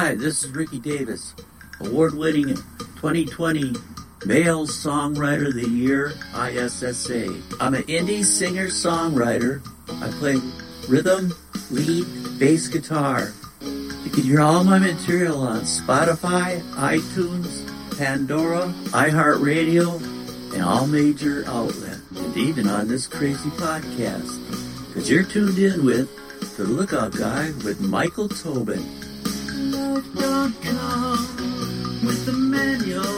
Hi, this is Ricky Davis, award winning 2020 Male Songwriter of the Year ISSA. I'm an indie singer songwriter. I play rhythm, lead, bass guitar. You can hear all my material on Spotify, iTunes, Pandora, iHeartRadio, and all major outlets, and even on this crazy podcast. Because you're tuned in with The Lookout Guy with Michael Tobin. Love don't come with the manual.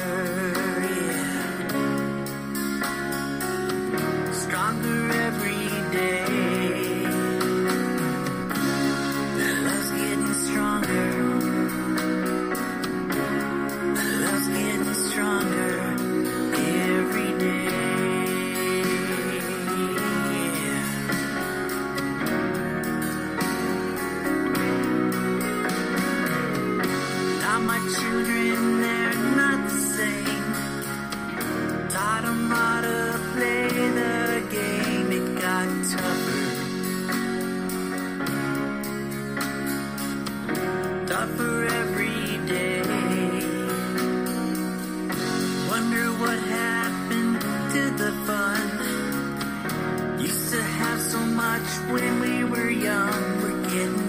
Tougher every day. Wonder what happened to the fun. Used to have so much when we were young. We're getting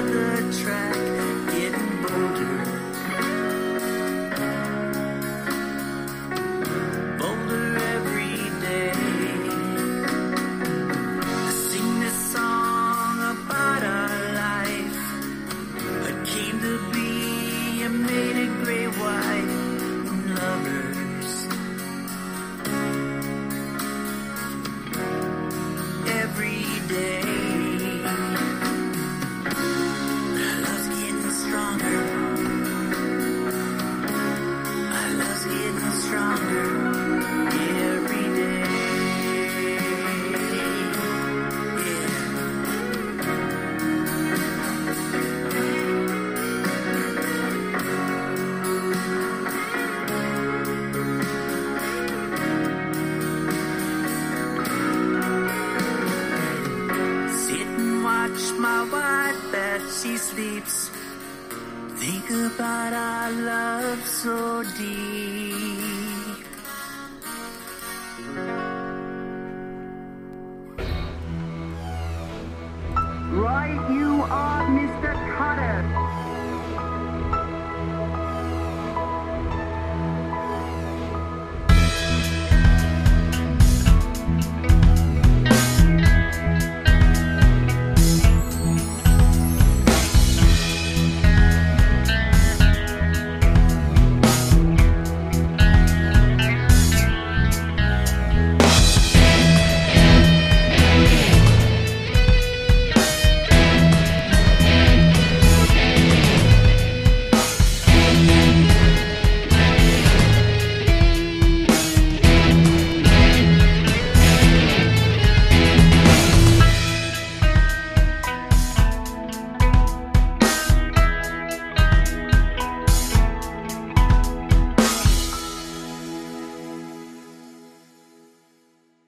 the track she sleeps. Think about our love so deep.